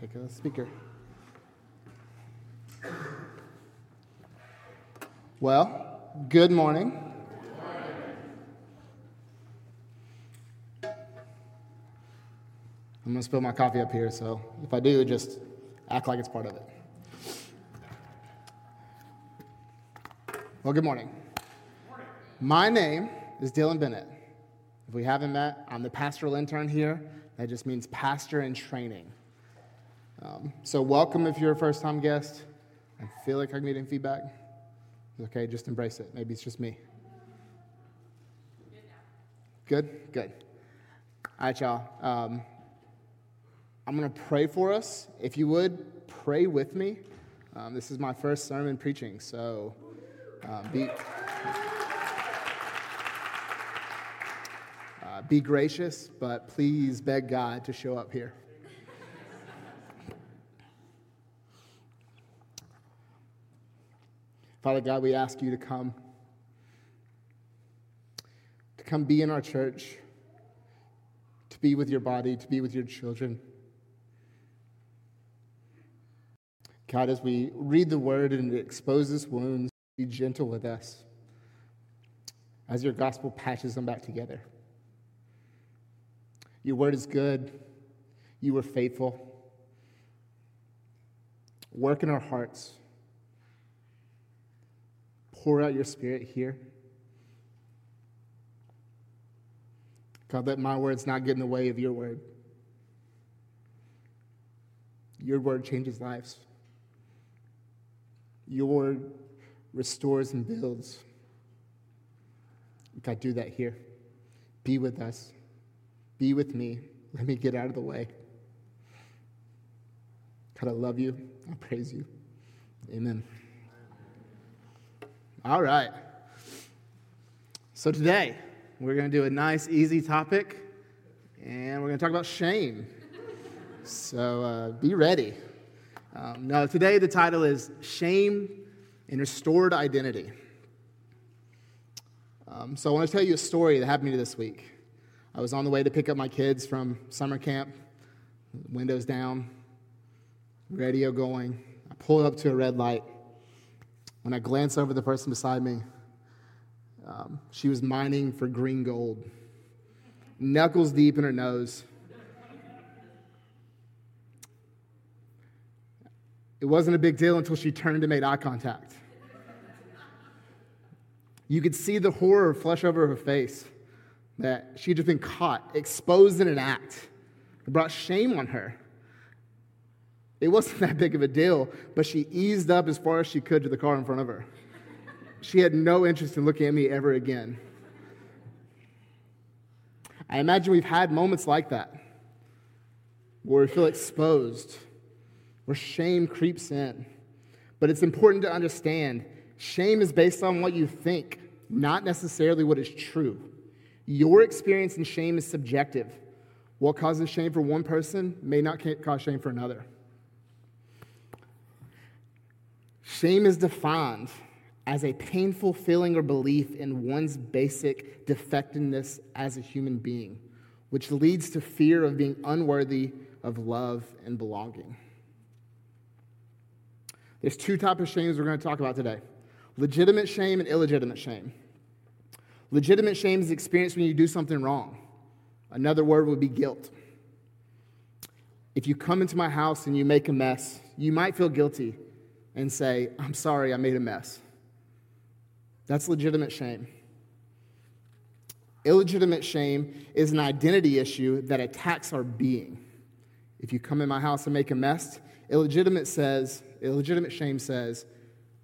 Take a speaker. Well, good morning. I'm going to spill my coffee up here, so if I do, just act like it's part of it. Well, good morning. My name is Dillon Bennett. If we haven't met, I'm the pastoral intern here. That just means pastor in training. Um, so, welcome if you're a first time guest. I feel like I'm getting feedback. Okay, just embrace it. Maybe it's just me. Good? Good. All right, y'all. Um, I'm going to pray for us. If you would, pray with me. Um, this is my first sermon preaching, so uh, be, uh, be gracious, but please beg God to show up here. Father God, we ask you to come, to come be in our church, to be with your body, to be with your children. God, as we read the word and it exposes wounds, be gentle with us as your gospel patches them back together. Your word is good. You were faithful. Work in our hearts. Pour out your spirit here. God, let my words not get in the way of your word. Your word changes lives. Your word restores and builds. God, do that here. Be with us. Be with me. Let me get out of the way. God, I love you. I praise you. Amen. All right. So today, we're going to do a nice, easy topic, and we're going to talk about shame. So uh, be ready. Um, now, today the title is Shame and Restored Identity. Um, so, I want to tell you a story that happened to me this week. I was on the way to pick up my kids from summer camp, windows down, radio going. I pulled up to a red light. When I glance over the person beside me, um, she was mining for green gold, knuckles deep in her nose. It wasn't a big deal until she turned and made eye contact. You could see the horror flush over her face that she had just been caught, exposed in an act. It brought shame on her. It wasn't that big of a deal, but she eased up as far as she could to the car in front of her. She had no interest in looking at me ever again. I imagine we've had moments like that where we feel exposed where shame creeps in. But it's important to understand shame is based on what you think, not necessarily what is true. Your experience in shame is subjective. What causes shame for one person may not cause shame for another. Shame is defined as a painful feeling or belief in one's basic defectiveness as a human being, which leads to fear of being unworthy of love and belonging. There's two types of shames we're going to talk about today legitimate shame and illegitimate shame. Legitimate shame is experienced when you do something wrong. Another word would be guilt. If you come into my house and you make a mess, you might feel guilty and say, I'm sorry, I made a mess. That's legitimate shame. Illegitimate shame is an identity issue that attacks our being. If you come in my house and make a mess, illegitimate says, illegitimate shame says,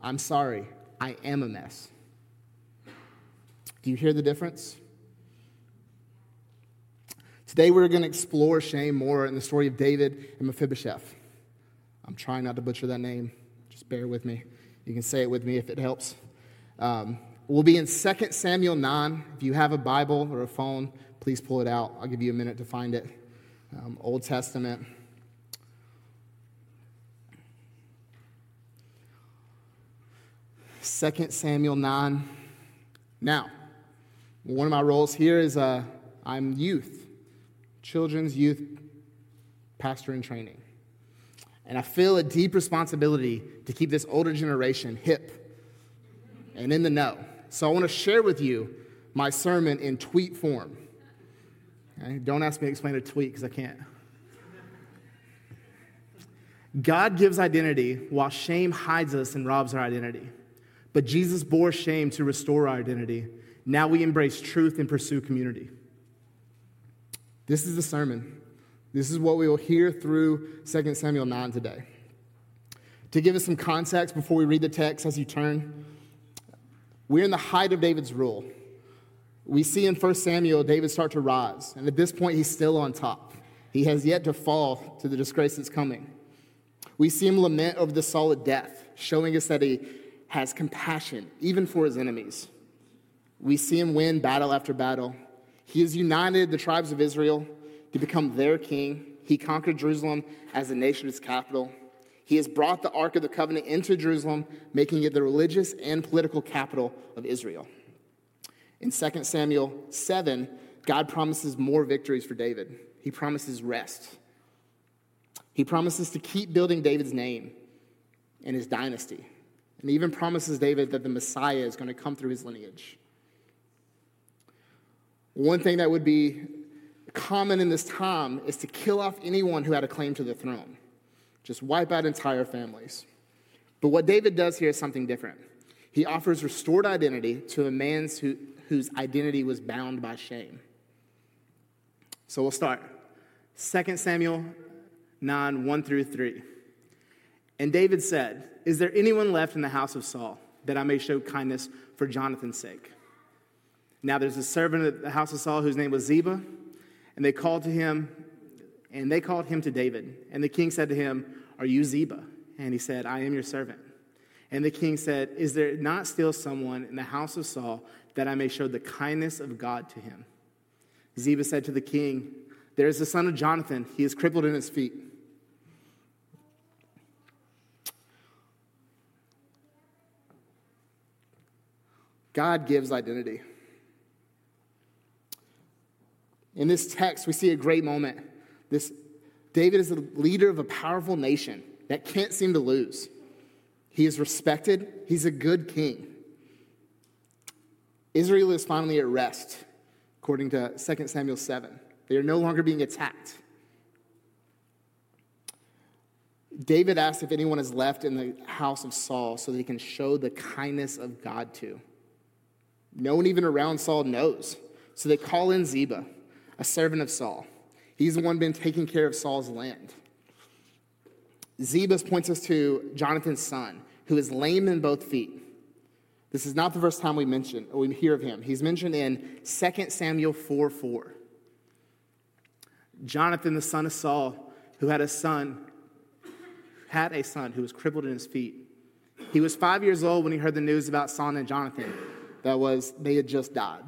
I'm sorry, I am a mess. Do you hear the difference? Today we're going to explore shame more in the story of David and Mephibosheth. I'm trying not to butcher that name. Bear with me. You can say it with me if it helps. Um, we'll be in 2 Samuel 9. If you have a Bible or a phone, please pull it out. I'll give you a minute to find it. Um, Old Testament. 2 Samuel 9. Now, one of my roles here is uh, I'm youth, children's youth pastor in training. And I feel a deep responsibility to keep this older generation hip and in the know. So I want to share with you my sermon in tweet form. Don't ask me to explain a tweet because I can't. God gives identity while shame hides us and robs our identity. But Jesus bore shame to restore our identity. Now we embrace truth and pursue community. This is the sermon. This is what we will hear through 2 Samuel 9 today. To give us some context before we read the text as you turn, we're in the height of David's rule. We see in 1 Samuel David start to rise, and at this point, he's still on top. He has yet to fall to the disgrace that's coming. We see him lament over the solid death, showing us that he has compassion, even for his enemies. We see him win battle after battle. He has united the tribes of Israel to become their king. He conquered Jerusalem as the nation's capital. He has brought the Ark of the Covenant into Jerusalem, making it the religious and political capital of Israel. In 2 Samuel 7, God promises more victories for David. He promises rest. He promises to keep building David's name and his dynasty, and he even promises David that the Messiah is going to come through his lineage. One thing that would be common in this time is to kill off anyone who had a claim to the throne just wipe out entire families. But what David does here is something different. He offers restored identity to a man who, whose identity was bound by shame. So we'll start. 2 Samuel 9 1 through 3. And David said, Is there anyone left in the house of Saul that I may show kindness for Jonathan's sake? Now there's a servant at the house of Saul whose name was Ziba, and they called to him and they called him to David. And the king said to him, Are you Ziba? And he said, I am your servant. And the king said, Is there not still someone in the house of Saul that I may show the kindness of God to him? Ziba said to the king, There is the son of Jonathan. He is crippled in his feet. God gives identity. In this text, we see a great moment this David is the leader of a powerful nation that can't seem to lose. He is respected, he's a good king. Israel is finally at rest, according to 2 Samuel 7. They are no longer being attacked. David asks if anyone is left in the house of Saul so that he can show the kindness of God to. No one even around Saul knows. So they call in Ziba, a servant of Saul. He's the one been taking care of Saul's land. Ziba points us to Jonathan's son, who is lame in both feet. This is not the first time we mention or we hear of him. He's mentioned in 2 Samuel 4 4. Jonathan, the son of Saul, who had a son, had a son who was crippled in his feet. He was five years old when he heard the news about Saul and Jonathan. That was, they had just died.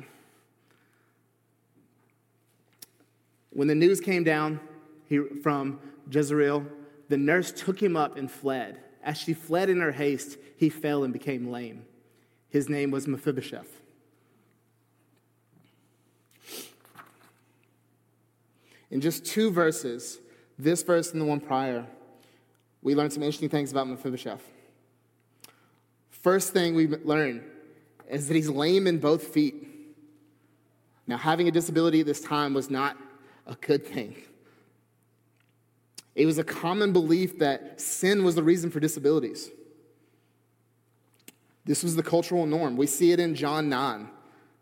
When the news came down he, from Jezreel, the nurse took him up and fled. As she fled in her haste, he fell and became lame. His name was Mephibosheth. In just two verses, this verse and the one prior, we learned some interesting things about Mephibosheth. First thing we learn is that he's lame in both feet. Now, having a disability at this time was not a good thing. It was a common belief that sin was the reason for disabilities. This was the cultural norm. We see it in John 9.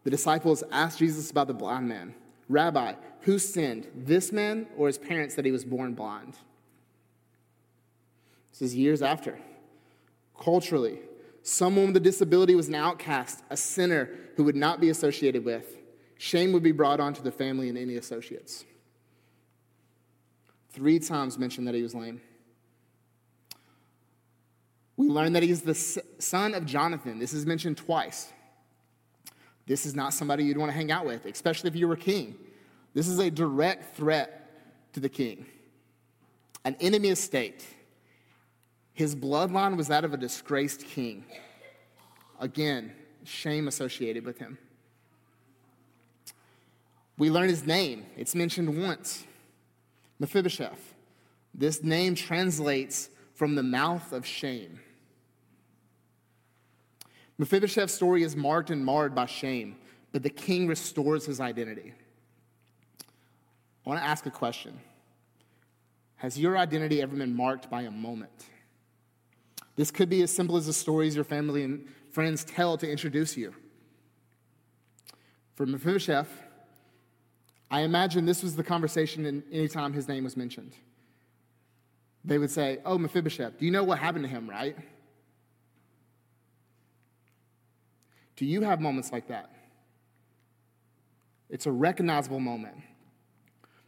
The disciples asked Jesus about the blind man Rabbi, who sinned, this man or his parents, that he was born blind? This is years after. Culturally, someone with a disability was an outcast, a sinner who would not be associated with. Shame would be brought onto the family and any associates. Three times mentioned that he was lame. We learn that he's the son of Jonathan. This is mentioned twice. This is not somebody you'd want to hang out with, especially if you were king. This is a direct threat to the king, an enemy of state. His bloodline was that of a disgraced king. Again, shame associated with him. We learn his name, it's mentioned once. Mephibosheth. This name translates from the mouth of shame. Mephibosheth's story is marked and marred by shame, but the king restores his identity. I want to ask a question Has your identity ever been marked by a moment? This could be as simple as the stories your family and friends tell to introduce you. For Mephibosheth, I imagine this was the conversation anytime his name was mentioned. They would say, Oh, Mephibosheth, do you know what happened to him, right? Do you have moments like that? It's a recognizable moment.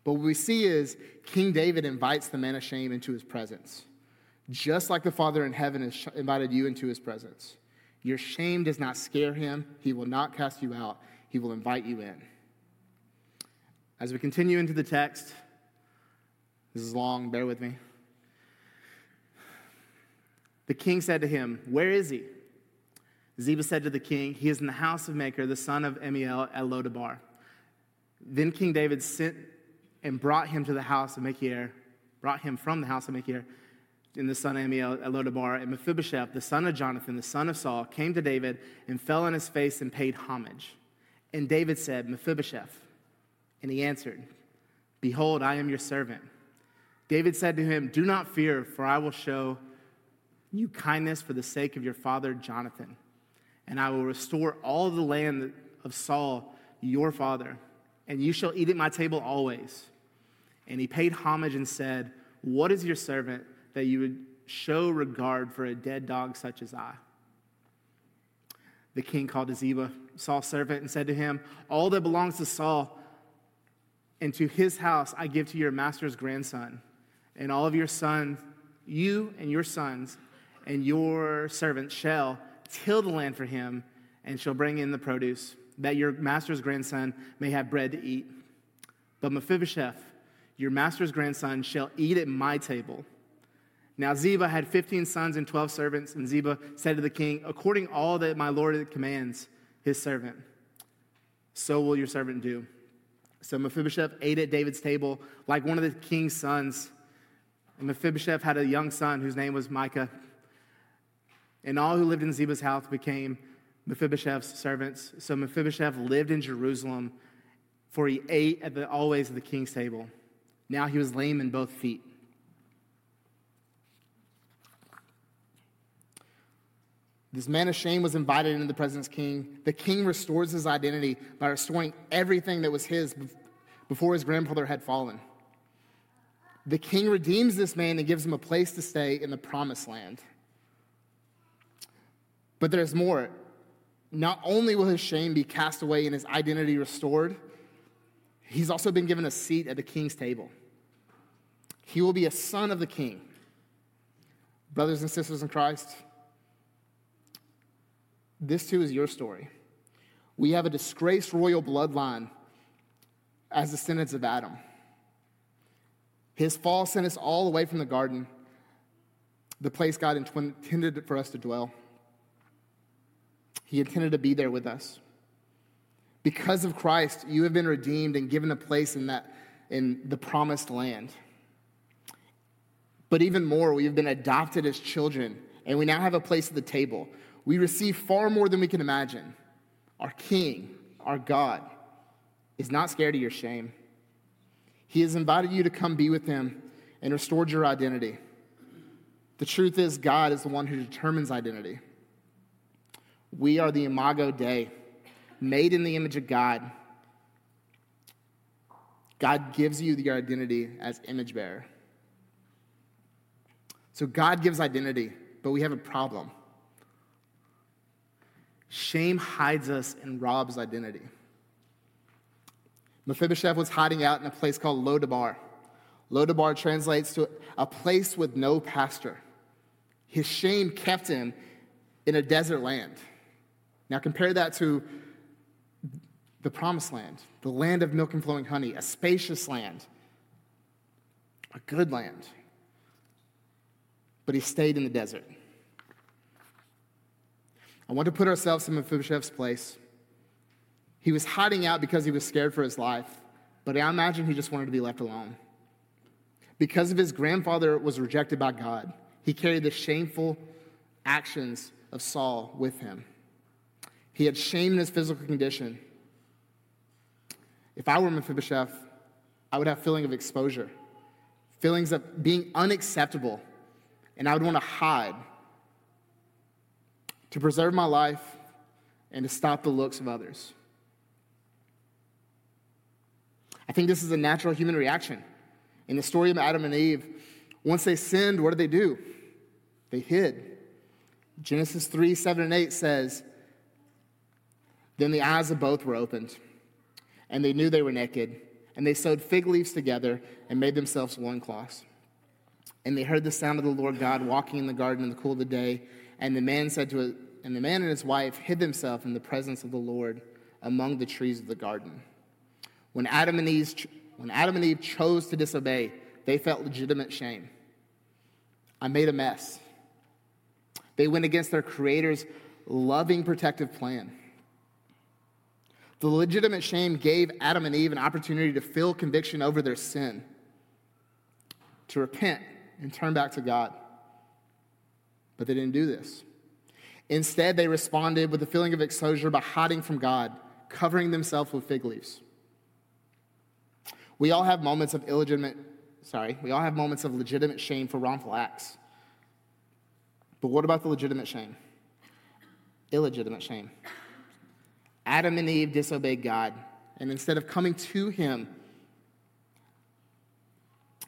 But what we see is King David invites the man of shame into his presence, just like the Father in heaven has invited you into his presence. Your shame does not scare him, he will not cast you out, he will invite you in. As we continue into the text, this is long, bear with me. The king said to him, Where is he? Ziba said to the king, He is in the house of Machir, the son of Ammiel at Lodabar. Then King David sent and brought him to the house of Machir, brought him from the house of Machir, in the son of Ammiel at Lodabar. And Mephibosheth, the son of Jonathan, the son of Saul, came to David and fell on his face and paid homage. And David said, Mephibosheth. And he answered, Behold, I am your servant. David said to him, Do not fear, for I will show you kindness for the sake of your father Jonathan and I will restore all the land of Saul, your father, and you shall eat at my table always. And he paid homage and said, What is your servant that you would show regard for a dead dog such as I? The king called to Ziba, Saul's servant, and said to him, All that belongs to Saul and to his house I give to your master's grandson, and all of your sons, you and your sons, and your servants shall till the land for him, and shall bring in the produce, that your master's grandson may have bread to eat. But Mephibosheth, your master's grandson, shall eat at my table. Now Ziba had fifteen sons and twelve servants, and Ziba said to the king, According all that my lord commands his servant, so will your servant do. So Mephibosheth ate at David's table like one of the king's sons. And Mephibosheth had a young son whose name was Micah. And all who lived in Ziba's house became Mephibosheth's servants. So Mephibosheth lived in Jerusalem, for he ate at the, always at the king's table. Now he was lame in both feet. This man of shame was invited into the presence of the king. The king restores his identity by restoring everything that was his before his grandfather had fallen. The king redeems this man and gives him a place to stay in the promised land. But there's more. Not only will his shame be cast away and his identity restored, he's also been given a seat at the king's table. He will be a son of the king. Brothers and sisters in Christ, this too is your story. We have a disgraced royal bloodline as descendants of Adam. His fall sent us all away from the garden, the place God intended for us to dwell. He intended to be there with us. Because of Christ, you have been redeemed and given a place in that in the promised land. But even more, we have been adopted as children, and we now have a place at the table. We receive far more than we can imagine. Our King, our God, is not scared of your shame. He has invited you to come be with Him and restored your identity. The truth is, God is the one who determines identity. We are the Imago Dei, made in the image of God. God gives you your identity as image bearer. So God gives identity, but we have a problem. Shame hides us and robs identity. Mephibosheth was hiding out in a place called Lodabar. Lodabar translates to a place with no pasture. His shame kept him in a desert land. Now compare that to the promised land, the land of milk and flowing honey, a spacious land, a good land. But he stayed in the desert. I want to put ourselves in Mephibosheth's place. He was hiding out because he was scared for his life, but I imagine he just wanted to be left alone. Because of his grandfather was rejected by God, he carried the shameful actions of Saul with him. He had shame in his physical condition. If I were Mephibosheth, I would have feeling of exposure, feelings of being unacceptable, and I would want to hide to preserve my life and to stop the looks of others. I think this is a natural human reaction. In the story of Adam and Eve, once they sinned, what did they do? They hid. Genesis 3 7 and 8 says, Then the eyes of both were opened, and they knew they were naked, and they sewed fig leaves together and made themselves loincloths. And they heard the sound of the Lord God walking in the garden in the cool of the day, and the man said to it, and the man and his wife hid themselves in the presence of the Lord among the trees of the garden. When Adam and Eve, when Adam and Eve chose to disobey, they felt legitimate shame. I made a mess. They went against their Creator's loving, protective plan. The legitimate shame gave Adam and Eve an opportunity to feel conviction over their sin, to repent and turn back to God. But they didn't do this. Instead, they responded with a feeling of exposure by hiding from God, covering themselves with fig leaves. We all have moments of illegitimate, sorry, we all have moments of legitimate shame for wrongful acts. But what about the legitimate shame? Illegitimate shame. Adam and Eve disobeyed God, and instead of coming to Him,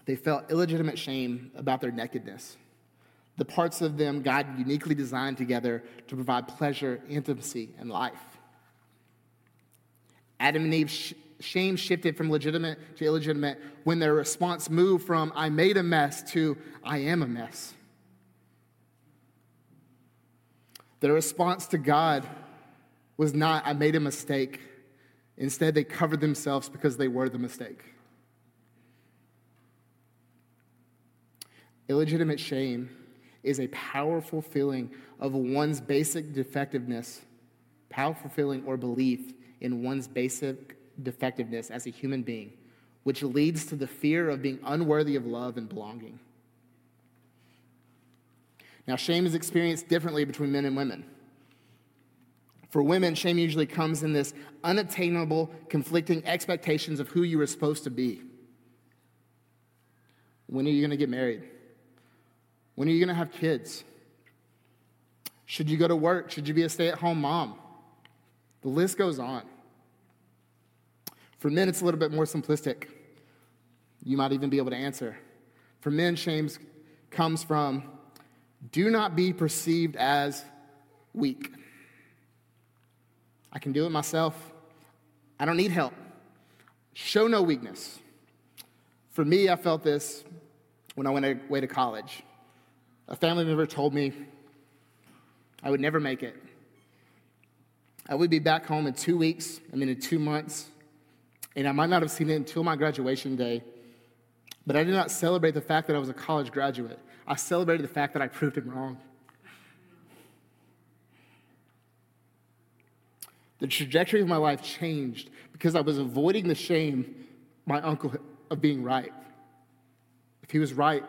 they felt illegitimate shame about their nakedness. The parts of them God uniquely designed together to provide pleasure, intimacy, and life. Adam and Eve's shame shifted from legitimate to illegitimate when their response moved from, I made a mess, to, I am a mess. Their response to God was not, I made a mistake. Instead, they covered themselves because they were the mistake. Illegitimate shame is a powerful feeling of one's basic defectiveness, powerful feeling or belief in one's basic defectiveness as a human being, which leads to the fear of being unworthy of love and belonging. Now, shame is experienced differently between men and women. For women, shame usually comes in this unattainable, conflicting expectations of who you are supposed to be. When are you going to get married? When are you going to have kids? Should you go to work? Should you be a stay at home mom? The list goes on. For men, it's a little bit more simplistic. You might even be able to answer. For men, shame comes from do not be perceived as weak. I can do it myself. I don't need help. Show no weakness. For me, I felt this when I went away to college. A family member told me I would never make it. I would be back home in two weeks, I mean, in two months, and I might not have seen it until my graduation day. But I did not celebrate the fact that I was a college graduate. I celebrated the fact that I proved him wrong. The trajectory of my life changed because I was avoiding the shame my uncle of being right. If he was right,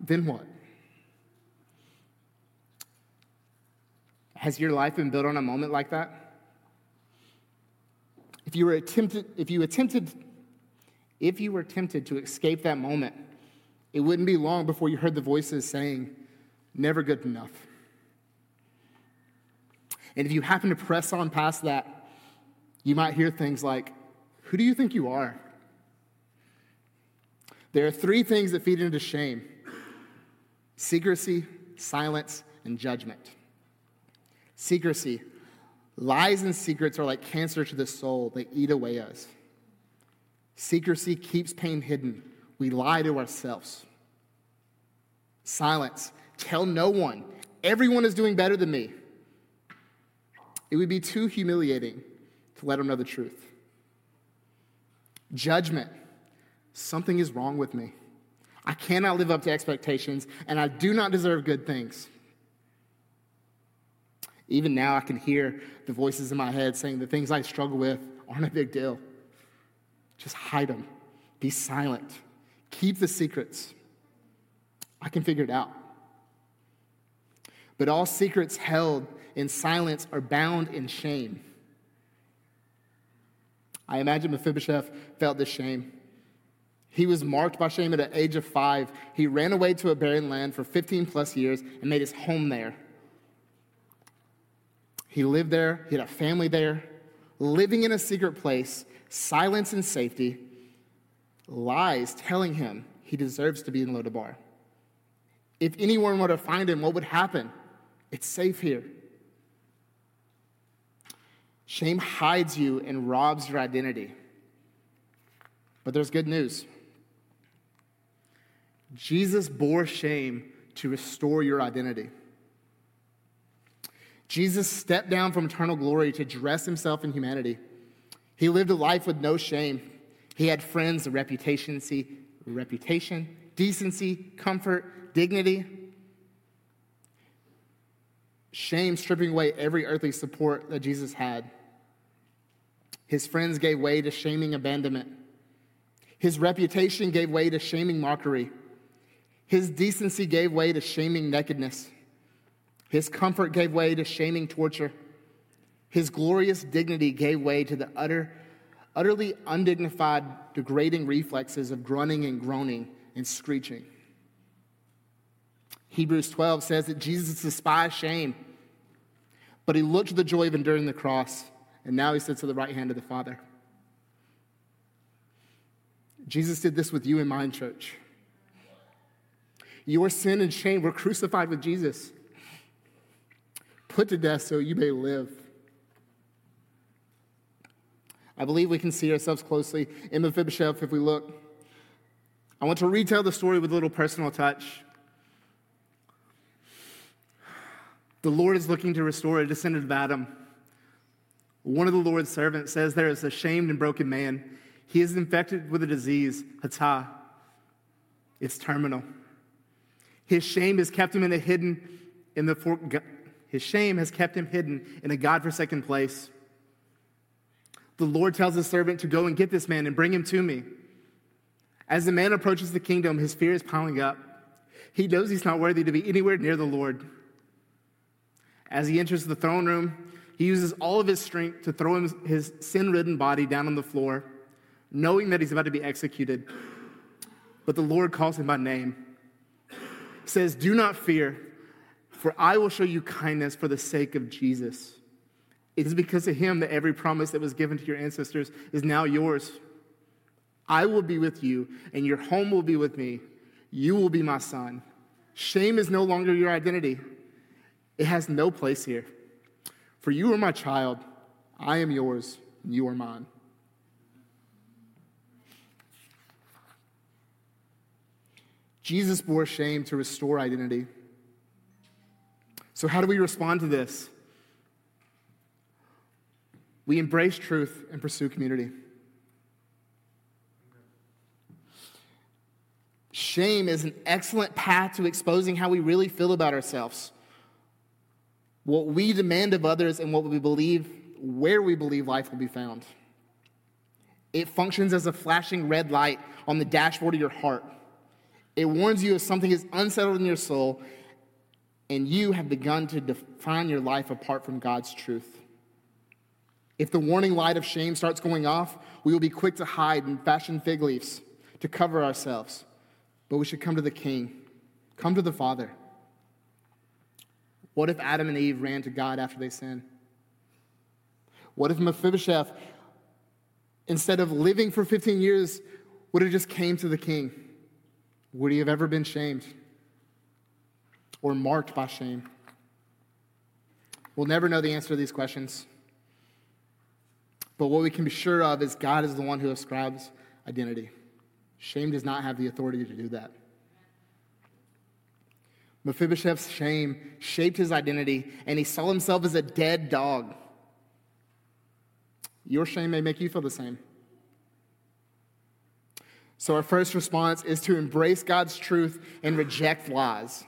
then what? Has your life been built on a moment like that? If you were attempted, if you attempted, if you were tempted to escape that moment, it wouldn't be long before you heard the voices saying, never good enough. And if you happen to press on past that, you might hear things like, Who do you think you are? There are three things that feed into shame secrecy, silence, and judgment. Secrecy. Lies and secrets are like cancer to the soul, they eat away us. Secrecy keeps pain hidden. We lie to ourselves. Silence. Tell no one. Everyone is doing better than me. It would be too humiliating to let them know the truth. Judgment. Something is wrong with me. I cannot live up to expectations, and I do not deserve good things. Even now, I can hear the voices in my head saying the things I struggle with aren't a big deal. Just hide them, be silent, keep the secrets. I can figure it out. But all secrets held in silence are bound in shame. I imagine Mephibosheth felt this shame. He was marked by shame at the age of five. He ran away to a barren land for 15 plus years and made his home there. He lived there, he had a family there, living in a secret place, silence and safety, lies telling him he deserves to be in Lodabar. If anyone were to find him, what would happen? It's safe here. Shame hides you and robs your identity. But there's good news Jesus bore shame to restore your identity. Jesus stepped down from eternal glory to dress himself in humanity. He lived a life with no shame. He had friends, reputation, reputation, decency, comfort, dignity. Shame stripping away every earthly support that Jesus had. His friends gave way to shaming abandonment. His reputation gave way to shaming mockery. His decency gave way to shaming nakedness. His comfort gave way to shaming torture. His glorious dignity gave way to the utter, utterly undignified, degrading reflexes of grunting and groaning and screeching. Hebrews 12 says that Jesus despised shame, but he looked to the joy of enduring the cross and now he sits at the right hand of the Father. Jesus did this with you in mine, church. Your sin and shame were crucified with Jesus, put to death so you may live. I believe we can see ourselves closely in Mephibosheth if we look. I want to retell the story with a little personal touch. The Lord is looking to restore a descendant of Adam. One of the Lord's servants says there is a shamed and broken man. He is infected with a disease, hatah. It's terminal. His shame has kept him in a hidden in the his shame has kept him hidden in a God-forsaken place. The Lord tells his servant to go and get this man and bring him to me. As the man approaches the kingdom, his fear is piling up. He knows he's not worthy to be anywhere near the Lord. As he enters the throne room, he uses all of his strength to throw his sin ridden body down on the floor, knowing that he's about to be executed. But the Lord calls him by name, says, Do not fear, for I will show you kindness for the sake of Jesus. It is because of him that every promise that was given to your ancestors is now yours. I will be with you, and your home will be with me. You will be my son. Shame is no longer your identity, it has no place here. For you are my child, I am yours, and you are mine. Jesus bore shame to restore identity. So, how do we respond to this? We embrace truth and pursue community. Shame is an excellent path to exposing how we really feel about ourselves what we demand of others and what we believe, where we believe life will be found. It functions as a flashing red light on the dashboard of your heart. It warns you if something is unsettled in your soul and you have begun to define your life apart from God's truth. If the warning light of shame starts going off, we will be quick to hide and fashion fig leaves to cover ourselves. But we should come to the King, come to the Father. What if Adam and Eve ran to God after they sinned? What if Mephibosheth, instead of living for 15 years, would have just came to the king? Would he have ever been shamed or marked by shame? We'll never know the answer to these questions. But what we can be sure of is God is the one who ascribes identity. Shame does not have the authority to do that. Mephibosheth's shame shaped his identity, and he saw himself as a dead dog. Your shame may make you feel the same. So, our first response is to embrace God's truth and reject lies.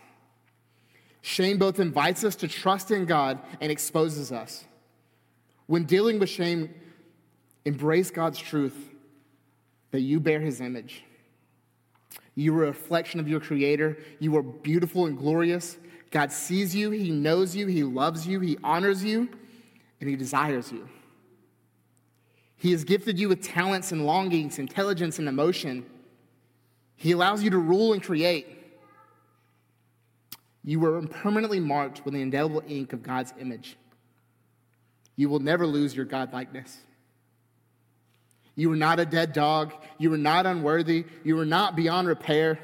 Shame both invites us to trust in God and exposes us. When dealing with shame, embrace God's truth that you bear his image. You are a reflection of your Creator. You are beautiful and glorious. God sees you, He knows you, He loves you, He honors you, and He desires you. He has gifted you with talents and longings, intelligence and emotion. He allows you to rule and create. You were permanently marked with the indelible ink of God's image. You will never lose your godlikeness. You were not a dead dog. You were not unworthy. You were not beyond repair.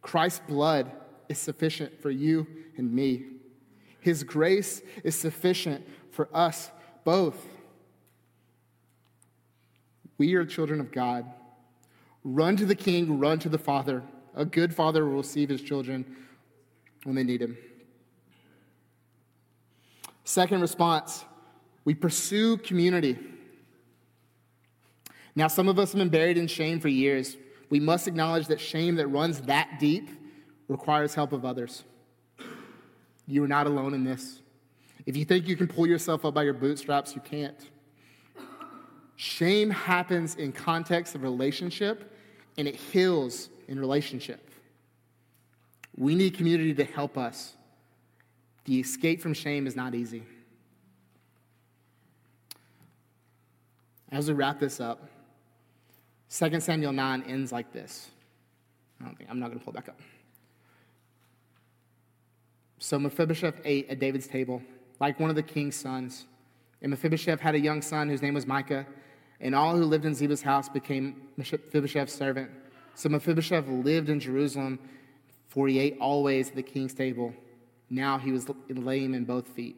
Christ's blood is sufficient for you and me. His grace is sufficient for us both. We are children of God. Run to the King, run to the Father. A good father will receive his children when they need him. Second response we pursue community. Now, some of us have been buried in shame for years. We must acknowledge that shame that runs that deep requires help of others. You are not alone in this. If you think you can pull yourself up by your bootstraps, you can't. Shame happens in context of relationship and it heals in relationship. We need community to help us. The escape from shame is not easy. As we wrap this up, 2 Samuel 9 ends like this. I don't think, I'm not going to pull back up. So Mephibosheth ate at David's table, like one of the king's sons. And Mephibosheth had a young son whose name was Micah, and all who lived in Ziba's house became Mephibosheth's servant. So Mephibosheth lived in Jerusalem, for he ate always at the king's table. Now he was lame in both feet.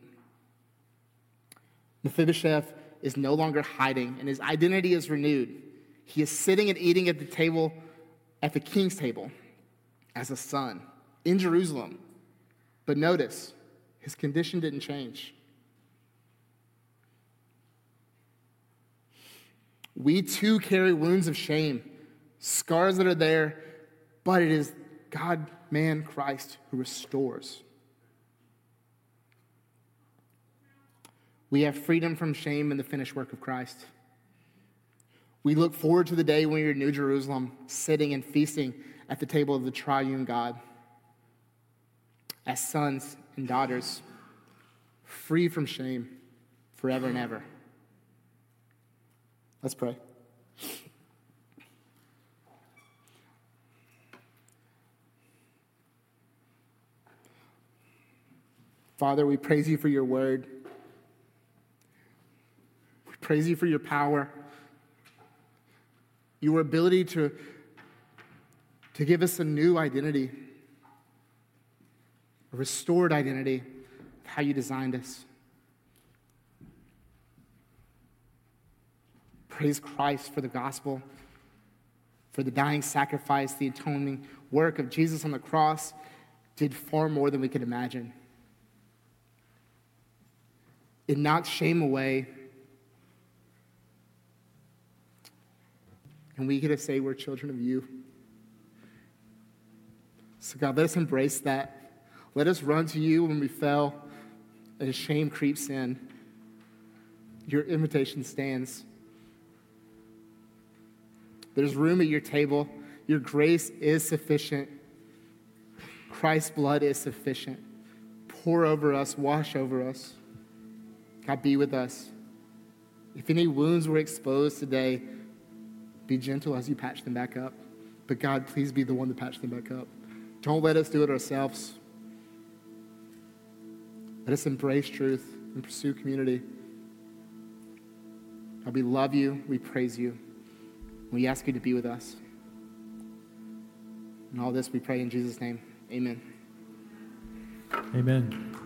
Mephibosheth is no longer hiding, and his identity is renewed. He is sitting and eating at the table, at the king's table, as a son in Jerusalem. But notice, his condition didn't change. We too carry wounds of shame, scars that are there, but it is God, man, Christ who restores. We have freedom from shame in the finished work of Christ. We look forward to the day when you're in New Jerusalem, sitting and feasting at the table of the triune God as sons and daughters, free from shame forever and ever. Let's pray. Father, we praise you for your word. We praise you for your power your ability to, to give us a new identity, a restored identity of how you designed us. Praise Christ for the gospel, for the dying sacrifice, the atoning work of Jesus on the cross did far more than we could imagine. It knocked shame away And we get to say we're children of you. So, God, let us embrace that. Let us run to you when we fell and shame creeps in. Your invitation stands. There's room at your table. Your grace is sufficient. Christ's blood is sufficient. Pour over us, wash over us. God, be with us. If any wounds were exposed today, be gentle as you patch them back up. But God, please be the one to patch them back up. Don't let us do it ourselves. Let us embrace truth and pursue community. God, we love you. We praise you. We ask you to be with us. And all this we pray in Jesus' name. Amen. Amen.